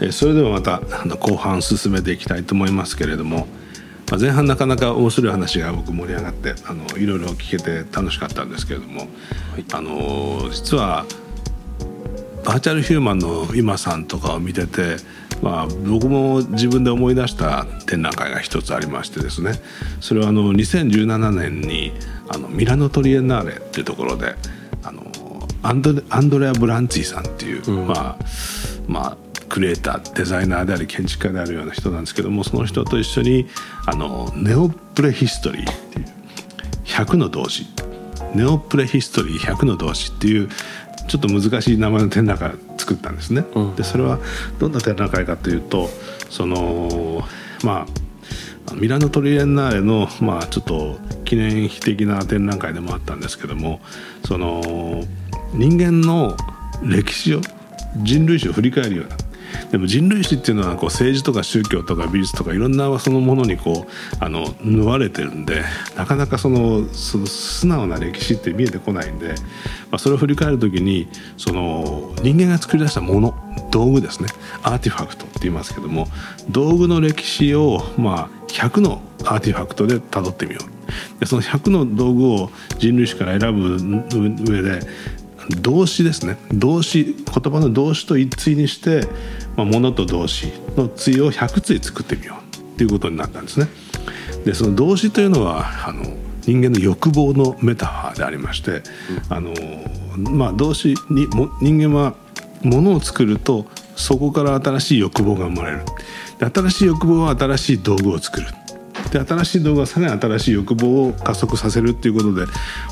えそれではまたあの後半進めていきたいと思いますけれども、まあ、前半なかなか面白い話が僕盛り上がってあのいろいろ聞けて楽しかったんですけれども、はい、あの実はバーチャルヒューマンの今さんとかを見てて、まあ、僕も自分で思い出した展覧会が一つありましてですね。それはあの2017年にあのミラノトリエンナーレっていうところであのアンドアンドレア・ブランツィさんっていう、うん、まあまあクリエイターデザイナーであり建築家であるような人なんですけどもその人と一緒にあのネオプレヒストリーっていう100の動詞ネオプレヒストリー100の動詞っていうちょっと難しい名前の展覧会を作ったんですね。うん、でそれはどんな展覧会かというとそのまあミラノトリエンナーレの、まあ、ちょっと記念碑的な展覧会でもあったんですけどもその人間の歴史を人類史を振り返るようなでも人類史っていうのはこう政治とか宗教とか美術とかいろんなそのものにこうあの縫われてるんでなかなかその素直な歴史って見えてこないんで、まあ、それを振り返る時にその人間が作り出したもの道具ですね。アーティファクトって言いますけども道具の歴史をまあ100のアーティファクトで辿ってみよう。でその100の道具を人類史から選ぶ上で動詞ですね。動詞言葉の動詞と一対にして、まあ、物と動詞の対を100対作ってみようっていうことになったんですね。でその動詞というのはあの人間の欲望のメタファーでありまして、あのまあ、動詞にも人間は物を作るとそこから新しい欲望が生まれる。で新しい欲望は新しい道具を作るで新しい動画はさらに新しい欲望を加速させるっていうことで、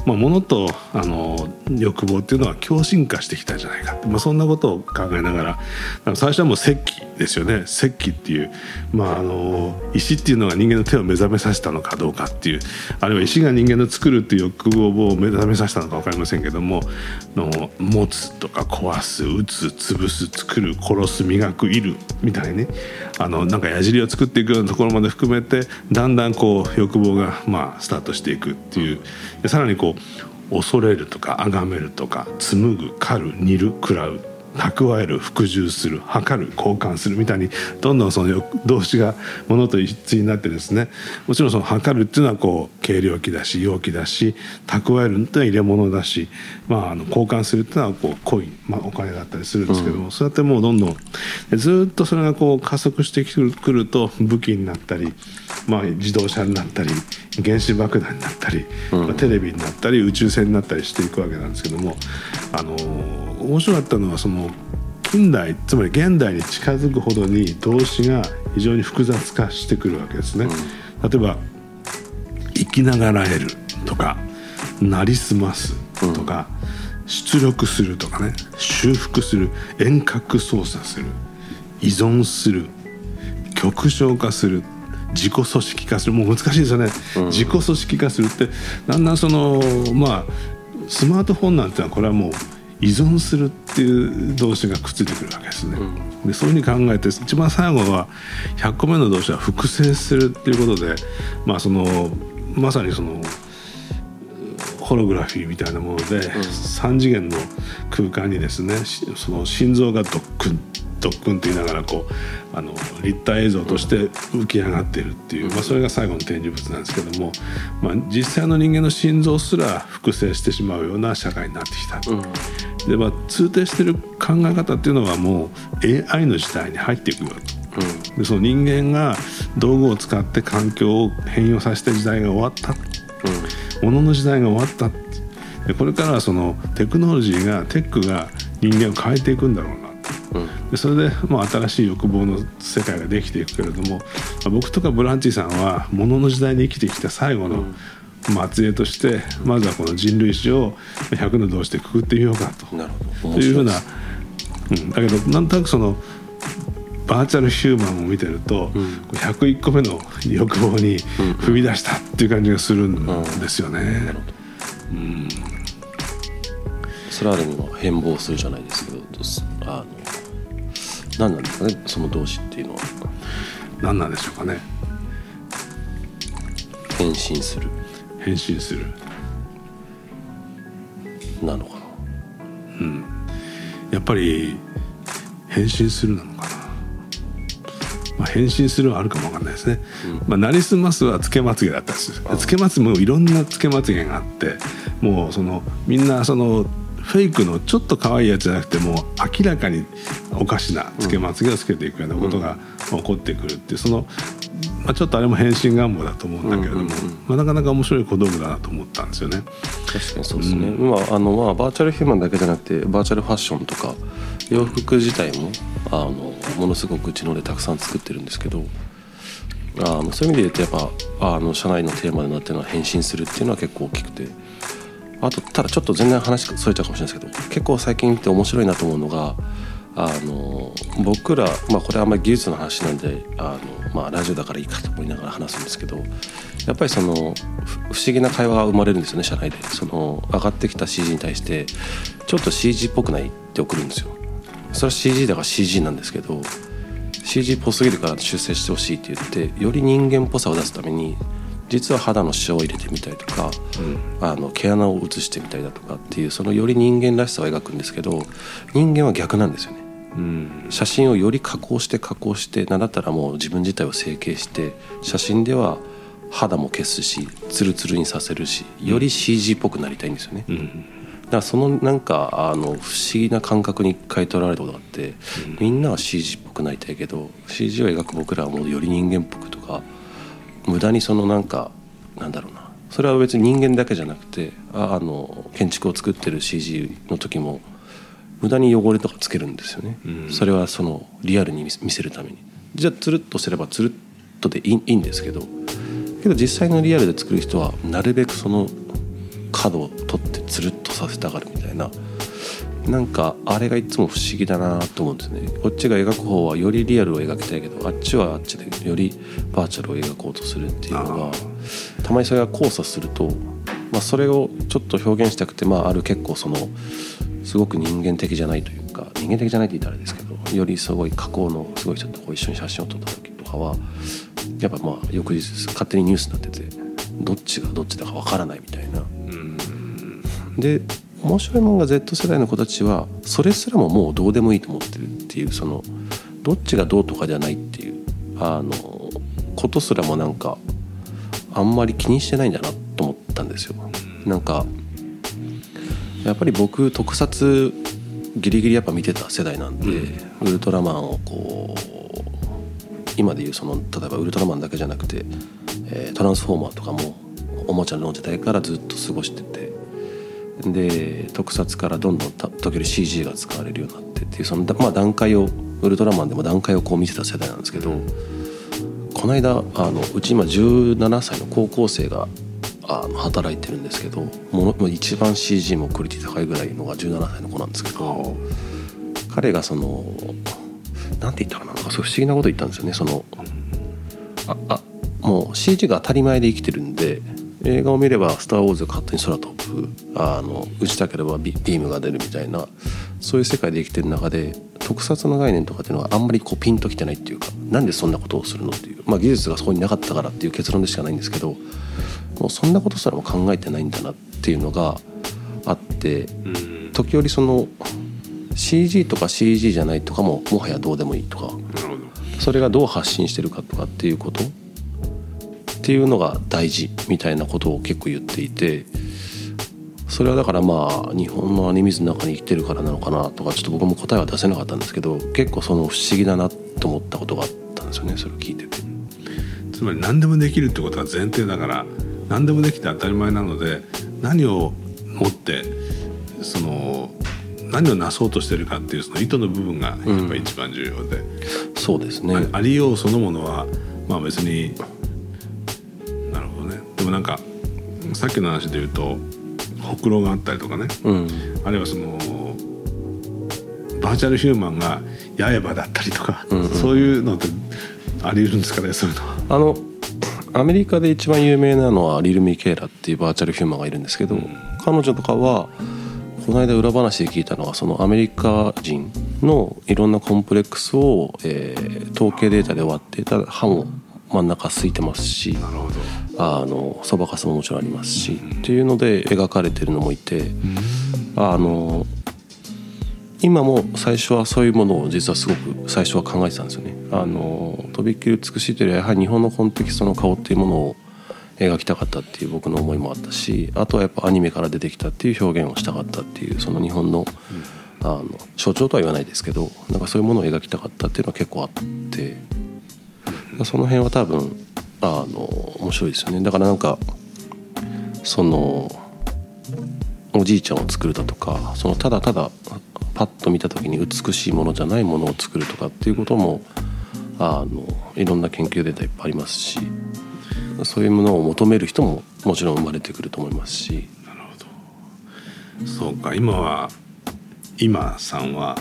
まあ、物とあの欲望っていうのは共進化してきたんじゃないかまあ、そんなことを考えながら最初はもう石器ですよね。石器っていう、まあ、あの石っていうのが人間の手を目覚めさせたのかどうかっていう。あるいは石が人間の作るっていう欲望を目覚めさせたのか分かりませんけどもの持つとか壊す打つ潰す作る殺す磨くいるみたいにね。あのなんか矢尻を作っていくようなところまで含めてだだんだんこう欲望がまあスタートしていくっていう。でさらにこう恐れるとか崇めるとか紡ぐ狩る煮る食らう。蓄える服従する測る交換するみたいにどんどんその動詞がものと一対になってですね。もちろんその測るっていうのはこう軽量機だし容器だし蓄えるっていうのは入れ物だし、まあ、あの交換するっていうのはこうコイン、まあ、お金だったりするんですけども、うん、そうやってもうどんどんずっとそれがこう加速してくると武器になったり、まあ、自動車になったり原子爆弾になったり、まあ、テレビになったり宇宙船になったりしていくわけなんですけどもあの面白かったのはその近代つまり現代に近づくほどに動詞が非常に複雑化してくるわけですね。例えば生きながらえるとかなりすますとか、出力するとかね修復する遠隔操作する依存する極小化する自己組織化するもう難しいですよね、うん、自己組織化するってだんだんそのまあスマートフォンなんてのはこれはもう依存するっていう動詞がくっついてくるわけですね。うん、でそういうふうに考えて一番最後は100個目の動詞は複製するっていうことでまあそのまさにそのホログラフィーみたいなもので、うん、3次元の空間にですねその心臓がドックンドックンと言いながらこうあの立体映像として浮き上がっているっていう、まあ、それが最後の展示物なんですけども、まあ、実際の人間の心臓すら複製してしまうような社会になってきた。う。ん、でまあ、通底してる考え方っていうのはもう AI の時代に入っていくよと。うん、でその人間が道具を使って環境を変容させた時代が終わった、うん、ものの時代が終わった。でこれからはそのテクノロジーがテックが人間を変えていくんだろうなでそれで、まあ、新しい欲望の世界ができていくけれども、まあ、僕とかブランチさんはものの時代に生きてきた最後の末裔としてまずはこの人類史を100の同士でくくってみようかと。というふうな、うん、だけどなんとなくそのバーチャルヒューマンを見てると、うん、101個目の欲望に踏み出したっていう感じがするんですよね。うん、うん、それはでも変貌するじゃないですけどあの何なんですかねその動詞っていうのは。何なんでしょうかね。変身する。変身する。なのかなうん。やっぱり変身するなのかな。まあ、変身するはあるかもわかんないですね、まあ、なりすますはつけまつげだったんですつけまつげもいろんなつけまつげがあってもうそのみんなそのフェイクのちょっと可愛いやつじゃなくてもう明らかにおかしなつけまつげをつけていくようなことが起こってくるっていうその、まあ、ちょっとあれも変身願望だと思うんだけれども、まあ、なかなか面白い小道具だなと思ったんですよね。確かにそうですね、まああのまあ、バーチャルヒューマンだけじゃなくてバーチャルファッションとか洋服自体もあのものすごくうちのでたくさん作ってるんですけどあのそういう意味で言うとやっぱあの社内のテーマになってるのは変身するっていうのは結構大きくてあとただちょっと全然話それちゃうかもしれないですけど結構最近見て面白いなと思うのがあの僕ら、まあ、これはあんまり技術の話なんであの、まあ、ラジオだからいいかと思いながら話すんですけどやっぱりその不思議な会話が生まれるんですよね社内で。その上がってきた CG に対してちょっと CG っぽくないって送るんですよ。それは CG だから CG なんですけど CG っぽすぎるから修正してほしいって言ってより人間っぽさを出すために実は肌のシワを入れてみたりとか、うん、あの毛穴を移してみたりだとかっていうそのより人間らしさを描くんですけど人間は逆なんですよね、うん、写真をより加工して加工してなんだったらもう自分自体を整形して写真では肌も消すしツルツルにさせるしより CG っぽくなりたいんですよね、うん、だからそのなんかあの不思議な感覚に一回取られたことがあって、みんなは CG っぽくなりたいけど CG を描く僕らはもうより人間っぽくとか無駄にそのなんかなんだろうな。それは別に人間だけじゃなくてあの建築を作ってる CG の時も無駄に汚れとかつけるんですよね、うん、それはそのリアルに見せるために。じゃあつるっとすればつるっとでいいいいんですけどけど実際のリアルで作る人はなるべくその角を取ってつるっとさせたがるみたいななんかあれがいつも不思議だなと思うんですね。こっちが描く方はよりリアルを描きたいけどあっちはあっちでよりバーチャルを描こうとするっていうのがたまにそれが交差すると、まあ、それをちょっと表現したくて、まあ、ある結構そのすごく人間的じゃないというか人間的じゃないって言ったらあれですけどよりすごい加工のすごい人とこう一緒に写真を撮った時とかはやっぱまあ翌日勝手にニュースになっててどっちがどっちだかわからないみたいな。で面白いものが Z 世代の子たちはそれすらももうどうでもいいと思ってるっていうそのどっちがどうとかじゃないっていうあのことすらもなんかあんまり気にしてないんだなと思ったんですよ。なんかやっぱり僕特撮ギリギリやっぱ見てた世代なんで、うん、ウルトラマンをこう今でいうその例えばウルトラマンだけじゃなくて、えー、トランスフォーマーとかもおもちゃの時代からずっと過ごしててで特撮からどんどん時折 CG が使われるようになってっていうその、まあ、段階をウルトラマンでも段階をこう見てた世代なんですけどこの間あのうち今17歳の高校生があの働いてるんですけどもの一番 CG もクオリティ高いぐらいのが17歳の子なんですけど彼がそのなんて言ったかななんかそう不思議なこと言ったんですよね。そのああもう CG が当たり前で生きてるんで映画を見れば「スター・ウォーズ」が勝手に空飛ぶあの打ちたければビビームが出るみたいなそういう世界で生きてる中で特撮の概念とかっていうのはあんまりこうピンときてないっていうかなんでそんなことをするのっていう、まあ、技術がそこになかったからっていう結論でしかないんですけどもうそんなことすらも考えてないんだなっていうのがあって時折その CG とか CG じゃないとかももはやどうでもいいとかそれがどう発信してるかとかっていうことっていうのが大事みたいなことを結構言っていてそれはだからまあ日本のアニメズの中に生きてるからなのかなとかちょっと僕も答えは出せなかったんですけど結構その不思議だなと思ったことがあったんですよねそれを聞いてて。つまり何でもできるってことが前提だから何でもできて当たり前なので何をもってその何をなそうとしてるかっていうその意図の部分がやっぱり一番重要で、うん、そうですね。ありようそのものはまあ別にでもなんかさっきの話で言うとほくろがあったりとかね、うん、あるいはそのバーチャルヒューマンが刃だったりとか、うんうん、そういうのってあり得るんですかねそういうのは。あのアメリカで一番有名なのはリル・ミケーラっていうバーチャルヒューマンがいるんですけど、うん、彼女とかはこの間裏話で聞いたのはそのアメリカ人のいろんなコンプレックスを、えー、統計データで割ってただ歯も真ん中空いてますしあのそばかすももちろんありますし、っていうので描かれてるのもいて、あの今も最初はそういうものを実はすごく最初は考えてたんですよね。あのとびっきり美しいというよりはやはり日本のコンテキストの顔っていうものを描きたかったっていう僕の思いもあったしあとはやっぱアニメから出てきたっていう表現をしたかったっていうその日本の,、あの象徴とは言わないですけどなんかそういうものを描きたかったっていうのは結構あってその辺は多分あの面白いですよねだからなんかそのおじいちゃんを作るだとかそのただただパッと見た時に美しいものじゃないものを作るとかっていうこともあのいろんな研究データいっぱいありますしそういうものを求める人ももちろん生まれてくると思いますし。なるほどそうか今は今さんは、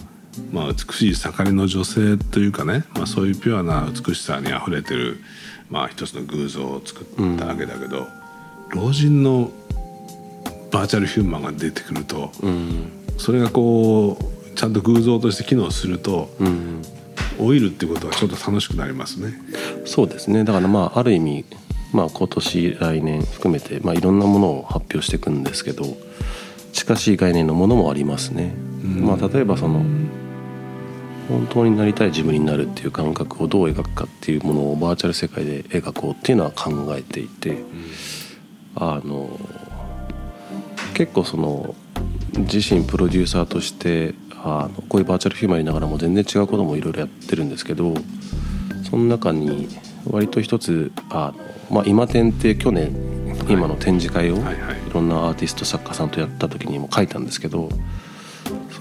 まあ、美しい盛りの女性というかね、まあ、そういうピュアな美しさにあふれてる、まあ、一つの偶像を作ったわけだけど、うん、老人のバーチャルヒューマンが出てくると、うん、それがこうちゃんと偶像として機能すると、うん、老いるっていうことはちょっと楽しくなりますね。そうですねだからまあある意味まあ、今年来年含めて、まあ、いろんなものを発表していくんですけど近しい概念のものもありますね。まあ、例えばその本当になりたい自分になるっていう感覚をどう描くかっていうものをバーチャル世界で描こうっていうのは考えていて、あの結構その自身プロデューサーとしてあのこういうバーチャルフィーマーいながらも全然違うこともいろいろやってるんですけどその中に割と一つあのまあ、今展って去年今の展示会をいろんなアーティスト作家さんとやった時にも書いたんですけど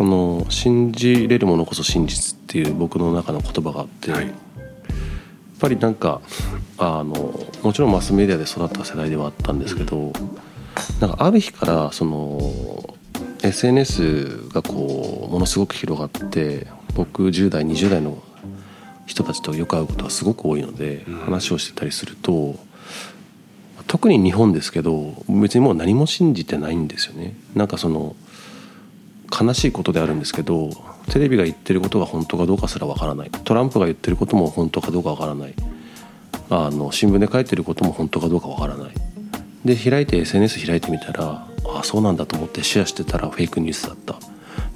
その信じれるものこそ真実っていう僕の中の言葉があって、やっぱりなんかあのもちろんマスメディアで育った世代ではあったんですけどなんかある日からその SNS がこうものすごく広がって僕10代20代の人たちとよく会うことがすごく多いので話をしてたりすると。特に日本ですけど別にもう何も信じてないんですよね。なんかその悲しいことであるんですけどテレビが言ってることが本当かどうかすらわからない。トランプが言ってることも本当かどうかわからない。あの新聞で書いてることも本当かどうかわからない。で開いて SNS 開いてみたらああそうなんだと思ってシェアしてたらフェイクニュースだった。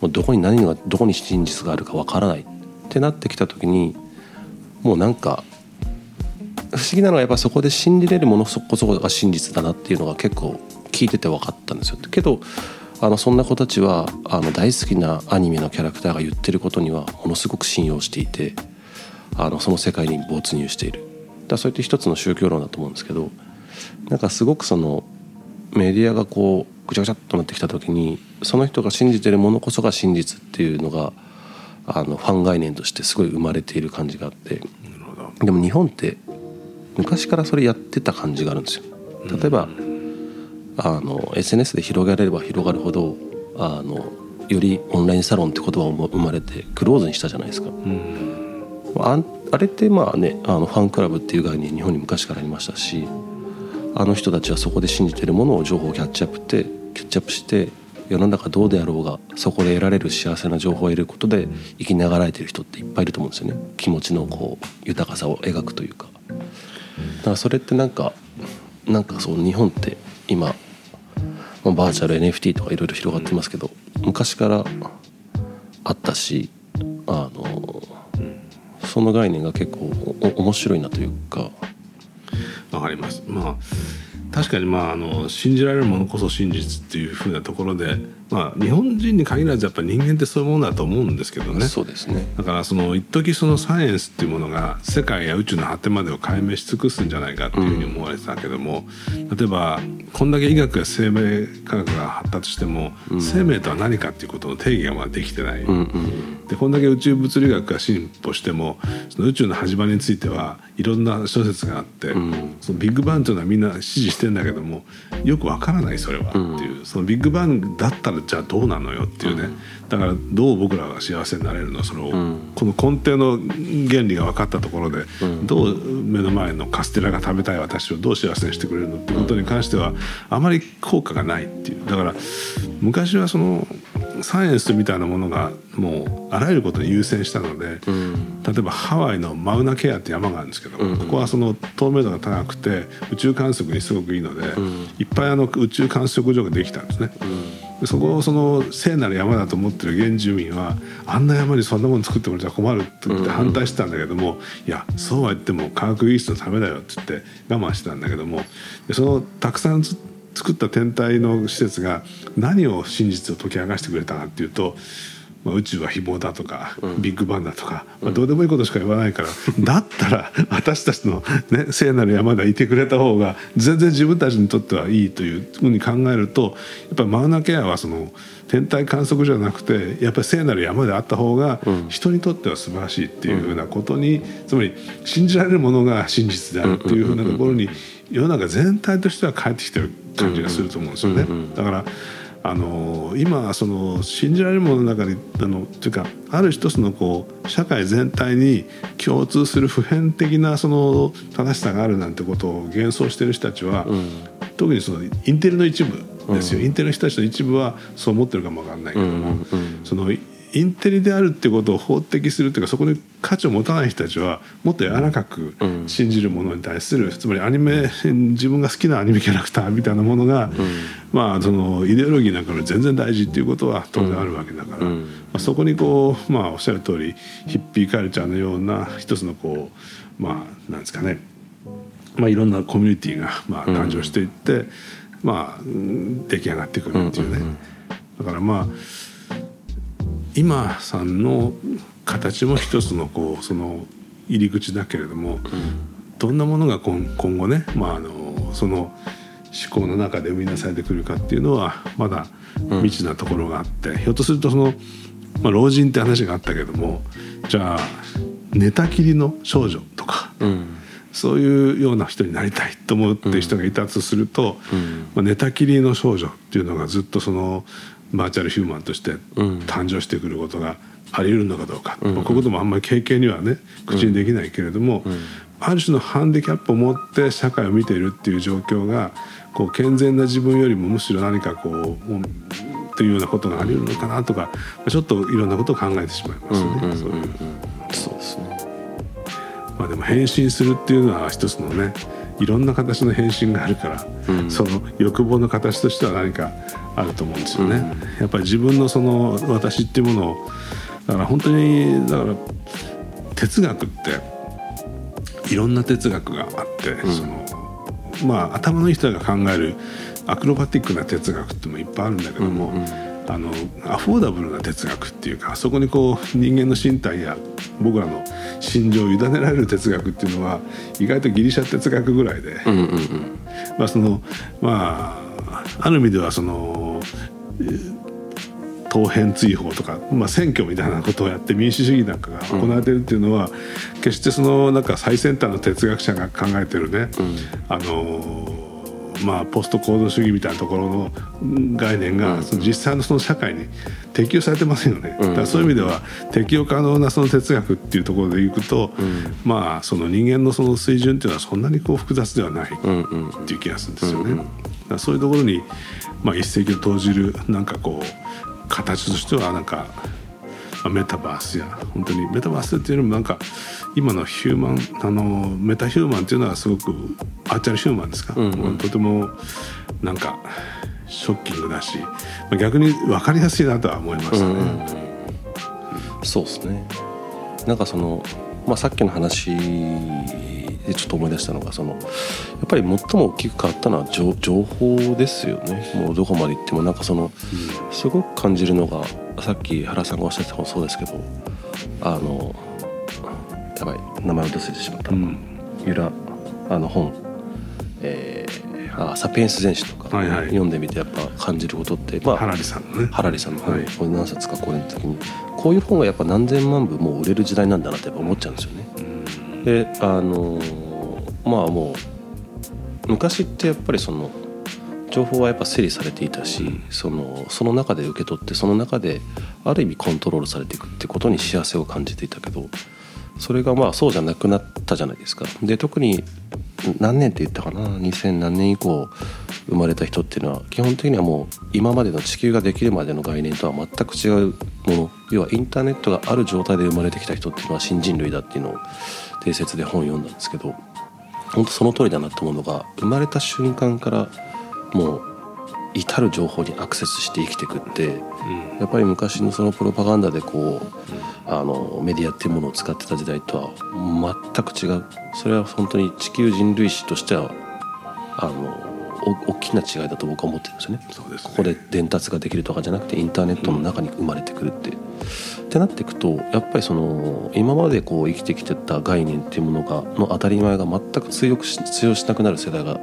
もうどこに何がどこに真実があるかわからない。ってなってきた時にもうなんか不思議なのはやっぱそこで信じれるものそこそこが真実だなっていうのが結構聞いてて分かったんですよ。けどあのそんな子たちはあの大好きなアニメのキャラクターが言ってることにはものすごく信用していてあのその世界に没入している。だそういった一つの宗教論だと思うんですけどなんかすごくそのメディアがこうぐちゃぐちゃっとなってきた時にその人が信じてるものこそが真実っていうのがあのファン概念としてすごい生まれている感じがあってでも日本って昔からそれやってた感じがあるんですよ。例えば、あの SNS で広がれれば広がるほどあのよりオンラインサロンって言葉も生まれてクローズにしたじゃないですか、ああれってまあねあのファンクラブっていう概念日本に昔からありましたしあの人たちはそこで信じてるものを情報をキャッチアップってキャッチアップして世の中どうであろうがそこで得られる幸せな情報を得ることで生きながらえてる人っていっぱいいると思うんですよね。気持ちのこう豊かさを描くというか。だからそれってなんかなんかそう日本って今、まあ、バーチャル NFT とかいろいろ広がってますけど昔からあったしあのその概念が結構面白いなというか。わかります。まあ確かにまああの信じられるものこそ真実っていうふうなところで、まあ、日本人に限らずやっぱり人間ってそういうものだと思うんですけどね。そうですね。だからその一時そのサイエンスっていうものが世界や宇宙の果てまでを解明し尽くすんじゃないかっていうふうに思われてたけども、うん、例えばこんだけ医学や生命科学が発達しても、うん、生命とは何かっていうことの定義がまだできてない、うんうん、でこんだけ宇宙物理学が進歩してもその宇宙の始まりについてはいろんな諸説があって、うん、そのビッグバンというのはみんな支持してんだけどもよくわからないそれはっていう、そのビッグバンだったらじゃあどうなのよっていうね、だからどう僕らが幸せになれるの？その、この根底の原理が分かったところで、どう目の前のカステラが食べたい私をどう幸せにしてくれるのってことに関してはあまり効果がないっていう。だから昔はそのサイエンスみたいなものがもうあらゆることに優先したので、うん、例えばハワイのマウナケアって山があるんですけど、うん、ここはその透明度が高くて宇宙観測にすごくいいので、うん、いっぱいあの宇宙観測所ができたんですね。そこをその聖なる山だと思ってる原住民はあんな山にそんなもの作ってもらっちゃ困るって言って反対してたんだけども、いやそうは言っても科学技術のためだよって言って我慢してたんだけどもそのたくさん作った天体の施設が何を真実を解き明かしてくれたかっていうとまあ、宇宙は非謀だとか、うん、ビッグバンだとか、まあ、どうでもいいことしか言わないから、うん、だったら 私たちの、ね、聖なる山でいてくれた方が全然自分たちにとってはいいというふうに考えるとやっぱりマウナケアはその天体観測じゃなくてやっぱり聖なる山であった方が人にとっては素晴らしいっていうふうなことに、つまり信じられるものが真実であるというふうなところに世の中全体としては帰ってきてる感じがすると思うんですよね。だからあの今その信じられるものの中にあのというかある一つのこう社会全体に共通する普遍的なその正しさがあるなんてことを幻想してる人たちは、うん、特にそのインテリの一部ですよ、うん、インテリの人たちの一部はそう思ってるかもわかんないけども、うんうんうん、そのインテリであるってことを法的するっていうかそこに価値を持たない人たちはもっと柔らかく信じるものに対する、うん、つまりアニメ自分が好きなアニメキャラクターみたいなものが、うん、まあそのイデオロギーなんかより全然大事っていうことは当然あるわけだから、うん、まあ、そこにこうまあおっしゃる通りヒッピーカルチャーのような一つのこうまあなんですかね。まあいろんなコミュニティがまあ誕生していって、まあ出来上がってくるっていうね。だからまあ今さんの形も一つのこうその入り口だけれども、うん、どんなものが今今後ね、まあ、あのその思考の中で生み出されてくるかっていうのはまだ未知なところがあって、うん、ひょっとするとその、まあ、老人って話があったけどもじゃあ寝たきりの少女とか、うん、そういうような人になりたいと思ってる人がいたとすると、まあ、寝たきりの少女っていうのがずっとそのバーチャルヒューマンとして誕生してくることがあり得るのかどうか、うん、まあ、こういうこともあんまり経験にはね口にできないけれども、うん、ある種のハンディキャップを持って社会を見ているっていう状況がこう健全な自分よりもむしろ何かこうというようなことがあり得るのかなとかちょっといろんなことを考えてしまいますね。そうですね。まあ、でも変身するっていうのは一つのねいろんな形の変身があるから、うん、その欲望の形としては何かあると思うんですよね。うん、やっぱり自分のその私っていうものをだから本当にだから哲学っていろんな哲学があって、うん、そのまあ頭のいい人が考えるアクロバティックな哲学ってもいっぱいあるんだけども、うんうん、あのアフォーダブルな哲学っていうかそこにこう人間の身体や僕らの心情を委ねられる哲学っていうのは意外とギリシャ哲学ぐらいで、うんうんうん、まあそのまあある意味ではその党編追放とか、まあ、選挙みたいなことをやって民主主義なんかが行われてるっていうのは、うん、決してそのなんか最先端の哲学者が考えてるね、うん、あのまあ、ポスト行動主義みたいなところの概念が、その実際のその社会に適用されてませんよね、だからそういう意味では適用可能なその哲学っていうところでいくと、まあその人間のその水準っていうのはそんなにこう複雑ではないっていう気がするんですよね。だそういうところに、まあ、一石を投じるなんかこう形としてはなんかメタバースや。本当に。メタバースっていうのもなんか今のヒューマンあのメタヒューマンっていうのはすごくバーチャルヒューマンですか、うんうん、とてもなんかショッキングだし逆に分かりやすいなとは思いましたね。うんうん、そうですね。なんかその、まあ、さっきの話でちょっと思い出したのがそのやっぱり最も大きく変わったのは情情報ですよね。もうどこまで行っても。なんかその、うん、すごく感じるのがさっき原さんがおっしゃってたのもそうですけどあのやばい名前を出せてしまった。うん、ゆらあの本、えー、あサピエンス全史とか、読んでみてやっぱ感じることって、まあ、ハラリさんのね。ハラリさんの本、はい、これ何冊かこれの時にこういう本がやっぱ何千万部もう売れる時代なんだなってやっぱ思っちゃうんですよね。であのまあもう昔ってやっぱりその情報はやっぱ整理されていたしそのその中で受け取ってその中である意味コントロールされていくってことに幸せを感じていたけどそれがまあそうじゃなくなったじゃないですか。で特に何年って言ったかな？2000何年以降生まれた人っていうのは基本的にはもう今までの地球ができるまでの概念とは全く違うもの要はインターネットがある状態で生まれてきた人っていうのは新人類だっていうのを定説で本読んだんですけど本当その通りだなと思うのが生まれた瞬間からもう至る情報にアクセスして生きていくって、やっぱり昔のそのプロパガンダでこう、あのメディアっていうものを使ってた時代とは全く違うそれは本当に地球人類史としてはあの大きな違いだと僕は思ってるんですよね。そうです、ね、ここで伝達ができるとかじゃなくてインターネットの中に生まれてくるって。うん、ってなっていくとやっぱりその今までこう生きてきてた概念っていうものがの当たり前が全く通用し通用しなくなる世代が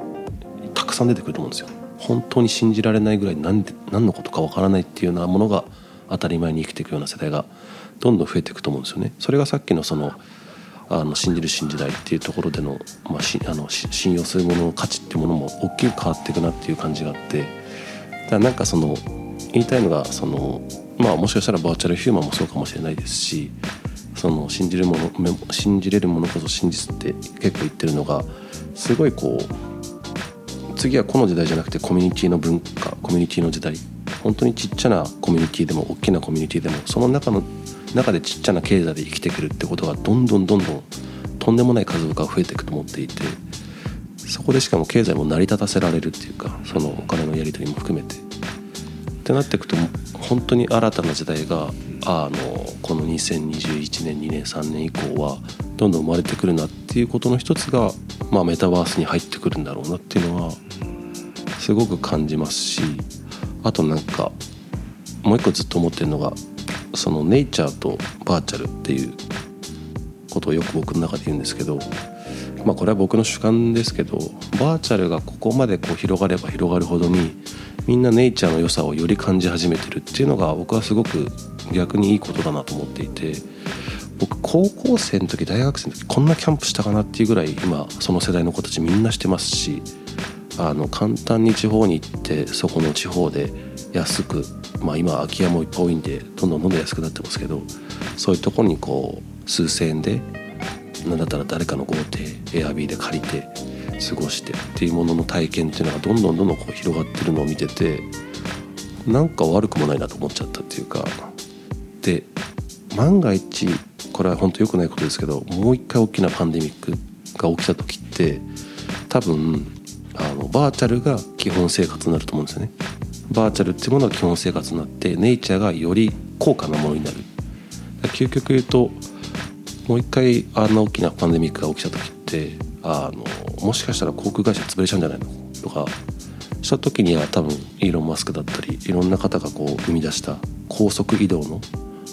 たくさん出てくると思うんですよ。本当に信じられないぐらい何で何のことかわからないっていうようなものが当たり前に生きていくような世代がどんどん増えていくと思うんですよね。それがさっきのそのあの信じる新時代っていうところでの,、まあ、しあの信用するものの価値っていうものも大きく変わっていくなっていう感じがあってだからなんかその言いたいのがその、まあ、もしかしたらバーチャルヒューマンもそうかもしれないですしその信じるもの信じれるものこそ真実って結構言ってるのがすごいこう次はこの時代じゃなくてコミュニティの文化コミュニティの時代。本当にちっちゃなコミュニティでも大きなコミュニティでもその中の中でちっちゃな経済で生きてくるってことがどんどんどんどんとんでもない数が増えていくと思っていてそこでしかも経済も成り立たせられるっていうかそのお金のやり取りも含めて。ってなっていくと本当に新たな時代があのこの2021年2年3年以降はどんどん生まれてくるなっていうことの一つが、まあ、メタバースに入ってくるんだろうなっていうのはすごく感じますしあとなんかもう一個ずっと思ってるのがそのネイチャーとバーチャルっていうことをよく僕の中で言うんですけどまあこれは僕の主観ですけどバーチャルがここまでこう広がれば広がるほどにみんなネイチャーの良さをより感じ始めてるっていうのが僕はすごく逆にいいことだなと思っていて僕高校生の時大学生の時こんなキャンプしたかなっていうぐらい今その世代の子たちみんなしてますしあの簡単に地方に行ってそこの地方で安くまあ今空き家もいっぱい多いんでどんどんどんどん安くなってますけどそういうとこにこう数千円で何だったら誰かの豪邸エアビーで借りて過ごしてっていうものの体験っていうのがどんどんどんどんこう広がってるのを見ててなんか悪くもないなと思っちゃったっていうかで万が一これは本当良くないことですけどもう一回大きなパンデミックが起きた時って多分あのバーチャルが基本生活になると思うんですよね。バーチャルっていうものが基本生活になってネイチャーがより高価なものになる究極言うともう一回あんな大きなパンデミックが起きた時ってあのもしかしたら航空会社潰れちゃうんじゃないのとかした時には多分イーロン・マスクだったりいろんな方がこう生み出した高速移動の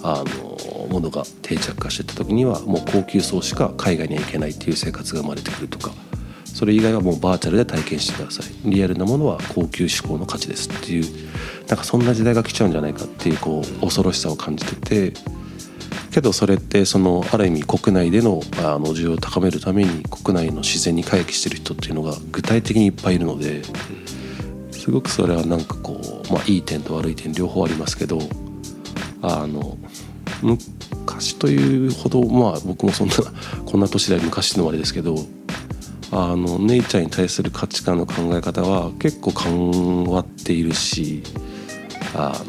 あのものが定着化していった時にはもう高級層しか海外には行けないっていう生活が生まれてくるとか。それ以外はもうバーチャルで体験してくださいリアルなものは高級志向の価値ですっていうなんかそんな時代が来ちゃうんじゃないかっていうこう恐ろしさを感じてて。けどそれってそのある意味国内でのあの需要を高めるために国内の自然に回帰してる人っていうのが具体的にいっぱいいるのですごくそれはなんかこう、まあ、いい点と悪い点両方ありますけどあの昔というほどまあ僕もそんなこんな年代昔のあれですけどあのネイチャーに対する価値観の考え方は結構変わっているしあ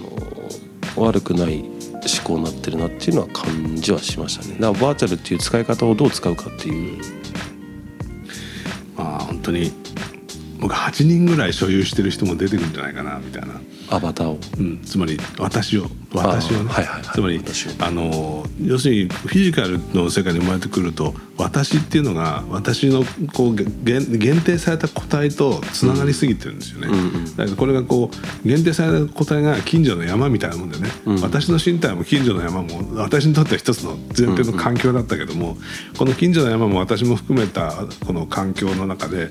の悪くない思考になってるなっていうのは感じはしましたね。だからバーチャルっていう使い方をどう使うかっていう。まあ本当に僕8人ぐらい所有してる人も出てくるんじゃないかなみたいな。アバターを、うん、つまり私を私をね、はいはいはい、つまりあの要するにフィジカルの世界に生まれてくると私っていうのが私のこう限定された個体とつながりすぎてるんですよね、うんうん、だからこれがこう限定された個体が近所の山みたいなもんでね、うん、私の身体も近所の山も私にとっては一つの前提の環境だったけども、うん。うん、この近所の山も私も含めたこの環境の中で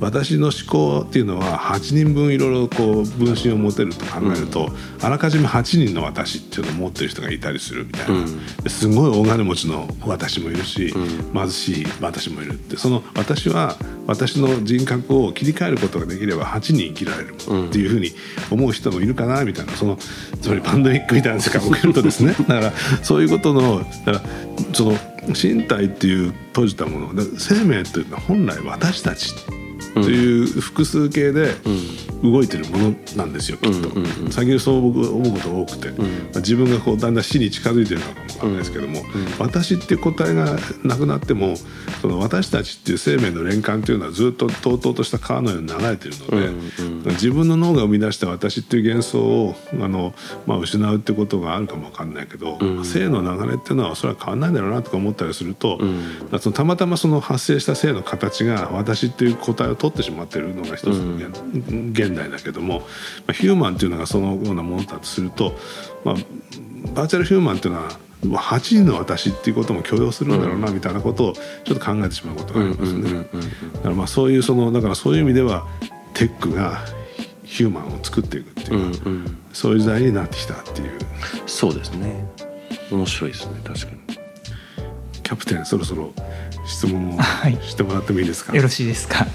私の思考っていうのは8人分いろいろこう分身を持てると考えると、あらかじめ8人の私っていうのを持ってる人がいたりするみたいな、すごい大金持ちの私もいるし、貧しい私もいるって。その私は私の人格を切り替えることができれば8人生きられるっていうふうに思う人もいるかなみたいな。そのつまりパンデミックみたいな世界が起きるとですね。だからそういうことのだからその身体っていう閉じたもの生命というのは本来私たちっという複数形で動いてるものなんですよきっと、最近そう僕思うことが多くて、まあ、自分がこうだんだん死に近づいてるのかもわかんないですけども、私っていう個体がなくなってもその私たちっていう生命の連環というのはずっととうとうとした川のように流れてるので、自分の脳が生み出した私っていう幻想をあの、まあ、失うってことがあるかもわかんないけど、性の流れっていうのはおそらく変わんないんだろうなとか思ったりすると、そのたまたまその発生した性の形が私っていう個体を取ってしまってるのが一つの現代だけども、まあ、ヒューマンっていうのがそのようなものだとすると、まあ、バーチャルヒューマンっていうのは8人の私っていうことも許容するんだろうなみたいなことをちょっと考えてしまうことがありますね。だからまあそういうそのだからそういう意味ではテックがヒューマンを作っていくっていう、うんうん、そういう時代になってきたっていう。そうですね。面白いですね確かに。キャプテンそろそろ質問をしてもらってもいいですか、はい、よろしいですか？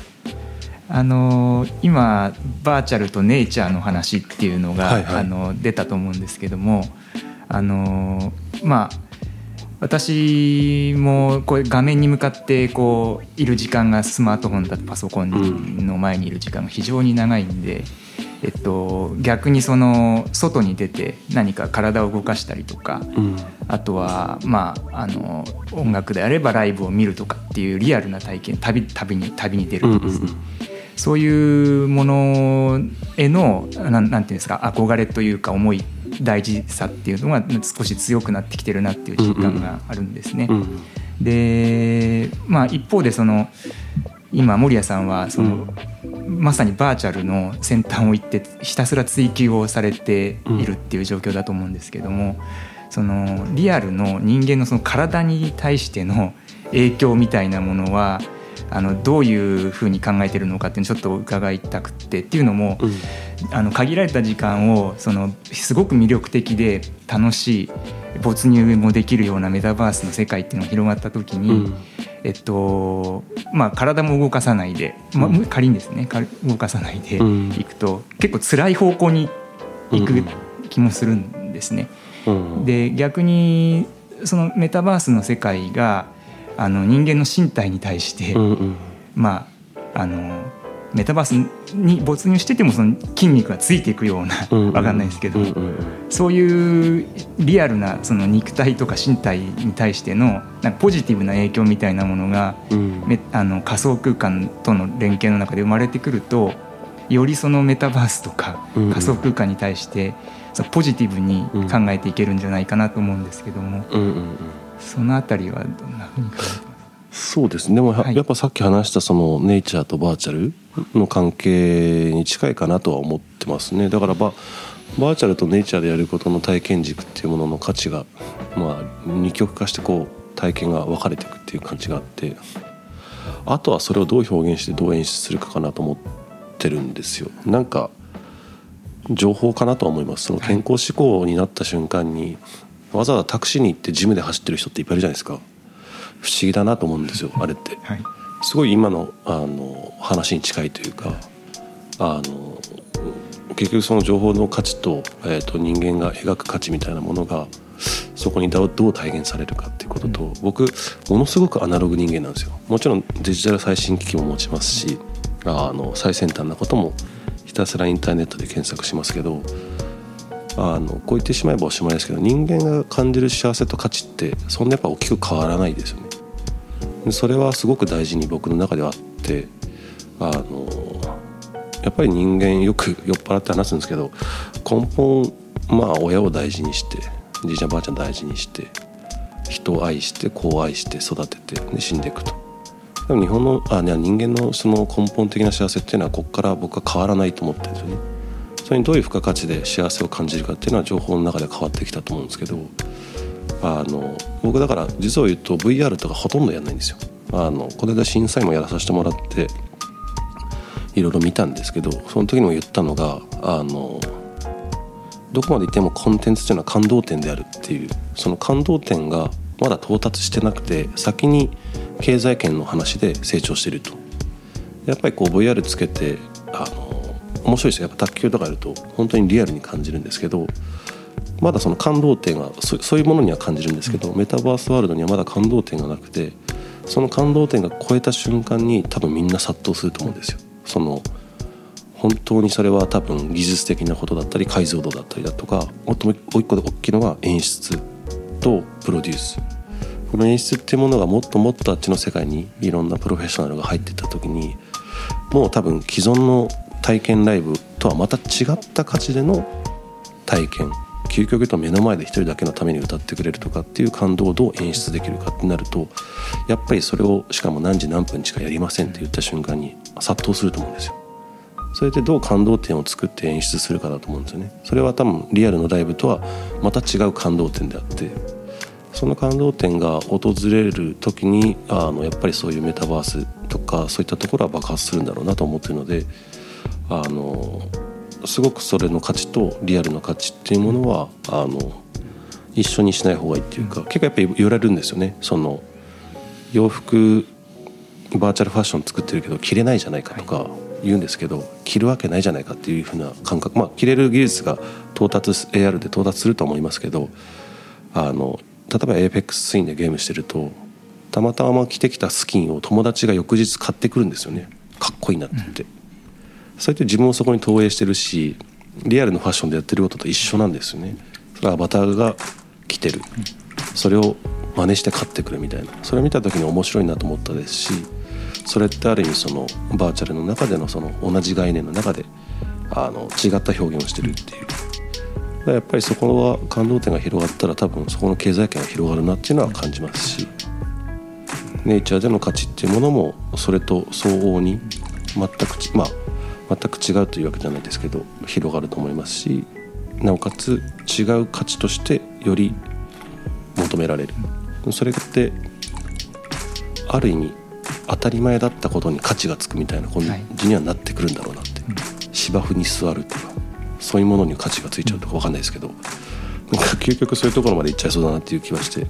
あの今バーチャルとネイチャーの話っていうのが、はいはい、あの出たと思うんですけどもあのまあ私もこう画面に向かってこういる時間がスマートフォンだとパソコンの前にいる時間が非常に長いんで、えっと、逆にその外に出て何か体を動かしたりとか、うん、あとは、まあ、あの音楽であればライブを見るとかっていうリアルな体験旅旅に旅に出るんです、うんうんうん、そういうものへのなんなんていうんですか憧れというか思い大事さっていうのが少し強くなってきてるなっていう実感があるんですね。うんうん、でまあ一方でその今守屋さんはその、まさにバーチャルの先端を行ってひたすら追求をされているっていう状況だと思うんですけども、そのリアルの人間のその体に対しての影響みたいなものはあのどういうふうに考えてるのかっていうのをちょっと伺いたくてっていうのも、うん、あの限られた時間をそのすごく魅力的で楽しい没入もできるようなメタバースの世界っていうのが広がった時に、うん、えっとまあ、体も動かさないで、まあ、仮にですね動かさないでいくと、結構辛い方向に行く気もするんですね。で逆にそのメタバースの世界があの人間の身体に対して、うんうん、まああのメタバースに没入しててもその筋肉がついていくような分かんないですけど、そういうリアルなその肉体とか身体に対してのなんかポジティブな影響みたいなものが、うん、あの仮想空間との連携の中で生まれてくるとよりそのメタバースとか仮想空間に対してそのポジティブに考えていけるんじゃないかなと思うんですけども、そのあたりはどんなふうに考えてますか？そうですね。でもやっぱさっき話したそのネイチャーとバーチャルの関係に近いかなとは思ってますね。だからババーチャルとネイチャーでやることの体験軸っていうものの価値がまあ二極化してこう体験が分かれていくっていう感じがあって。あとはそれをどう表現してどう演出するかかなと思ってるんですよ。なんか情報かなとは思います。その健康志向になった瞬間にわざわざタクシーに行ってジムで走ってる人っていっぱいいるじゃないですか。不思議だなと思うんですよあれって、はい、すごい今のあの話に近いというかあの結局その情報の価値と,、えーと、人間が描く価値みたいなものがそこにどう体現されるかっていうことと、うん、僕ものすごくアナログ人間なんですよ。もちろんデジタル最新機器も持ちますしあの最先端なこともひたすらインターネットで検索しますけどあのこう言ってしまえばおしまいですけど人間が感じる幸せと価値ってそんなやっぱ大きく変わらないですよね。それはすごく大事に僕の中ではあってあのやっぱり人間よく酔っ払って話すんですけど根本まあ親を大事にしてじいちゃんばあちゃん大事にして人を愛して子を愛して育ててで死んでいくと。でも日本のあ人間のその根本的な幸せっていうのはここから僕は変わらないと思ってるんですよね。それにどういう付加価値で幸せを感じるかっていうのは情報の中で変わってきたと思うんですけどあの僕だから実を言うと VR とかほとんどやんないんですよ。あのこれで審査員もやらさせてもらっていろいろ見たんですけどその時にも言ったのがあのどこまでいってもコンテンツというのは感動点であるっていうその感動点がまだ到達してなくて先に経済圏の話で成長してるとやっぱりこう VR つけてあの面白いですよ。やっぱ卓球とかやると本当にリアルに感じるんですけどまだその感動点がそういうものには感じるんですけど、メタバースワールドにはまだ感動点がなくてその感動点が超えた瞬間に多分みんな殺到すると思うんですよ。その本当にそれは多分技術的なことだったり解像度だったりだとかもっともう一個で大きいのが演出とプロデュース。この演出っていうものがもっともっとあっちの世界にいろんなプロフェッショナルが入っていった時にもう多分既存の体験ライブとはまた違った価値での体験究極言うと目の前で一人だけのために歌ってくれるとかっていう感動をどう演出できるかってなるとやっぱりそれをしかも何時何分しかやりませんって言った瞬間に殺到すると思うんですよ。それでどう感動点を作って演出するかだと思うんですよね。それは多分リアルのライブとはまた違う感動点であってその感動点が訪れる時にあのやっぱりそういうメタバースとかそういったところは爆発するんだろうなと思ってるのであのすごくそれの価値とリアルの価値っていうものはあの一緒にしない方がいいっていうか結構やっぱり言われるんですよね。その洋服バーチャルファッション作ってるけど着れないじゃないかとか言うんですけど着るわけないじゃないかっていうふうな感覚。まあ着れる技術が到達 AR で到達すると思いますけどあの例えば APEX スインでゲームしてるとたまたま着てきたスキンを友達が翌日買ってくるんですよね。かっこいいなって言って、うん、そうやって自分をそこに投影してるしリアルのファッションでやってることと一緒なんですよね。それはアバターが着てる。それを真似して買ってくるみたいな。それを見た時に面白いなと思ったですしそれってある意味そのバーチャルの中でのその同じ概念の中であの違った表現をしてるっていう。やっぱりそこは感動点が広がったら多分そこの経済圏が広がるなっていうのは感じますしネイチャーでの価値っていうものもそれと相応に全くまあ全く違うというわけじゃないですけど広がると思いますしなおかつ違う価値としてより求められる。それってある意味当たり前だったことに価値がつくみたいな感じにはなってくるんだろうなって、はい、芝生に座るとかそういうものに価値がついちゃうとか分かんないですけど、なんか究極そういうところまでいっちゃいそうだなっていう気はして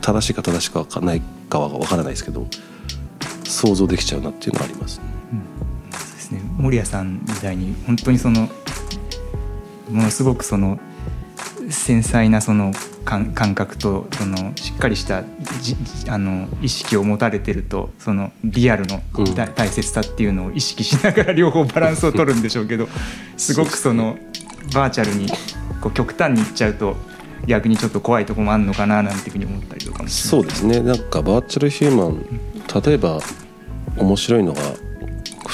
正しいか正しくはないかは分からないですけど想像できちゃうなっていうのはあります、うん、ですね守屋さんみたいに本当にそのものすごくその繊細なその感覚とそのしっかりしたあの意識を持たれてるとそのリアルの大切さっていうのを意識しながら両方バランスを取るんでしょうけどすごくそのバーチャルにこう極端にいっちゃうと逆にちょっと怖いとこもあるのかななんていうふうに思ったりとかもそうですね。なんかバーチャルヒューマン例えば面白いのがふ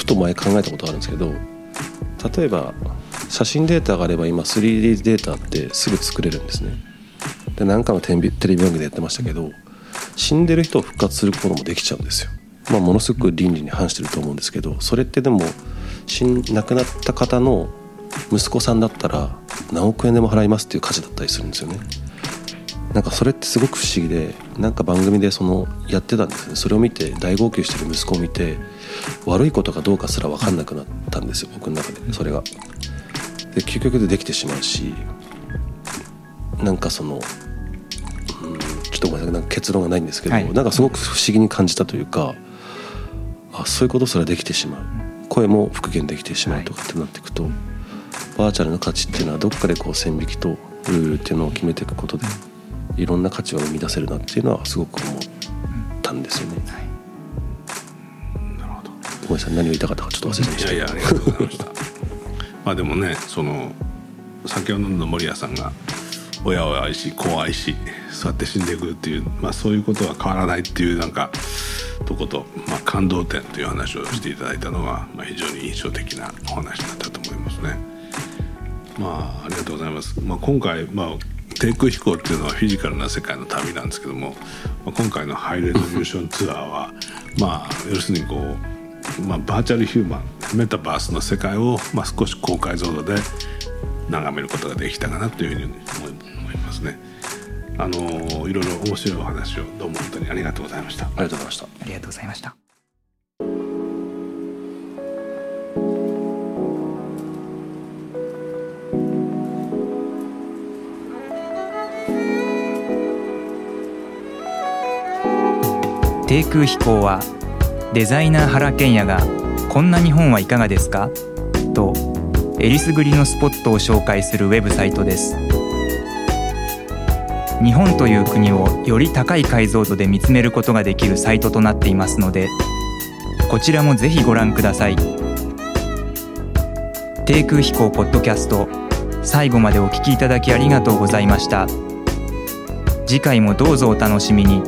と前考えたことあるんですけど例えば写真データがあれば今 3D データってすぐ作れるんですね。で何かのテレビ番組でやってましたけど死んでる人を復活することもできちゃうんですよ。まあものすごく倫理に反してると思うんですけどそれってでも死ん亡くなった方の息子さんだったら何億円でも払いますっていう価値だったりするんですよね。なんかそれってすごく不思議でなんか番組でそのやってたんですね。それを見て大号泣してる息子を見て悪いことかどうかすら分かんなくなったんですよ僕の中でそれが。で究極でできてしまうしなんかその、うん、ちょっとごめんなさいなんか結論がないんですけど、はい、なんかすごく不思議に感じたというかあそういうことすらできてしまう。声も復元できてしまうとかってなっていくと、はい、バーチャルの価値っていうのはどっかでこう線引きとルールっていうのを決めていくことでいろんな価値を生み出せるなっていうのはすごく思ったんですよね。はい、なるほどごめんなさい何を言いたかったかちょっと忘れてました。いやいやありがとうございましたまあでもねその酒を飲んだ守屋さんが親を愛し子を愛しそうやって死んでいくっていう、まあ、そういうことは変わらないっていうなんかとこと、まあ、感動点という話をしていただいたのは、まあ、非常に印象的なお話だったと思いますね。まあ、ありがとうございます。まあ、今回、まあ、低空飛行っていうのはフィジカルな世界の旅なんですけども、まあ、今回のハイレゾリューションツアーはまあ要するにこう、まあ、バーチャルヒューマンメタバースの世界を、まあ、少し高解像度で眺めることができたかなというふうに思いますね。あのいろいろ面白いお話をどうも本当にありがとうございました。ありがとうございました。ありがとうございました。低空飛行はデザイナー原賢也がこんな日本はいかがですか？とえりすぐりのスポットを紹介するウェブサイトです。日本という国をより高い解像度で見つめることができるサイトとなっていますのでこちらもぜひご覧ください。低空飛行ポッドキャスト最後までお聞きいただきありがとうございました。次回もどうぞお楽しみに。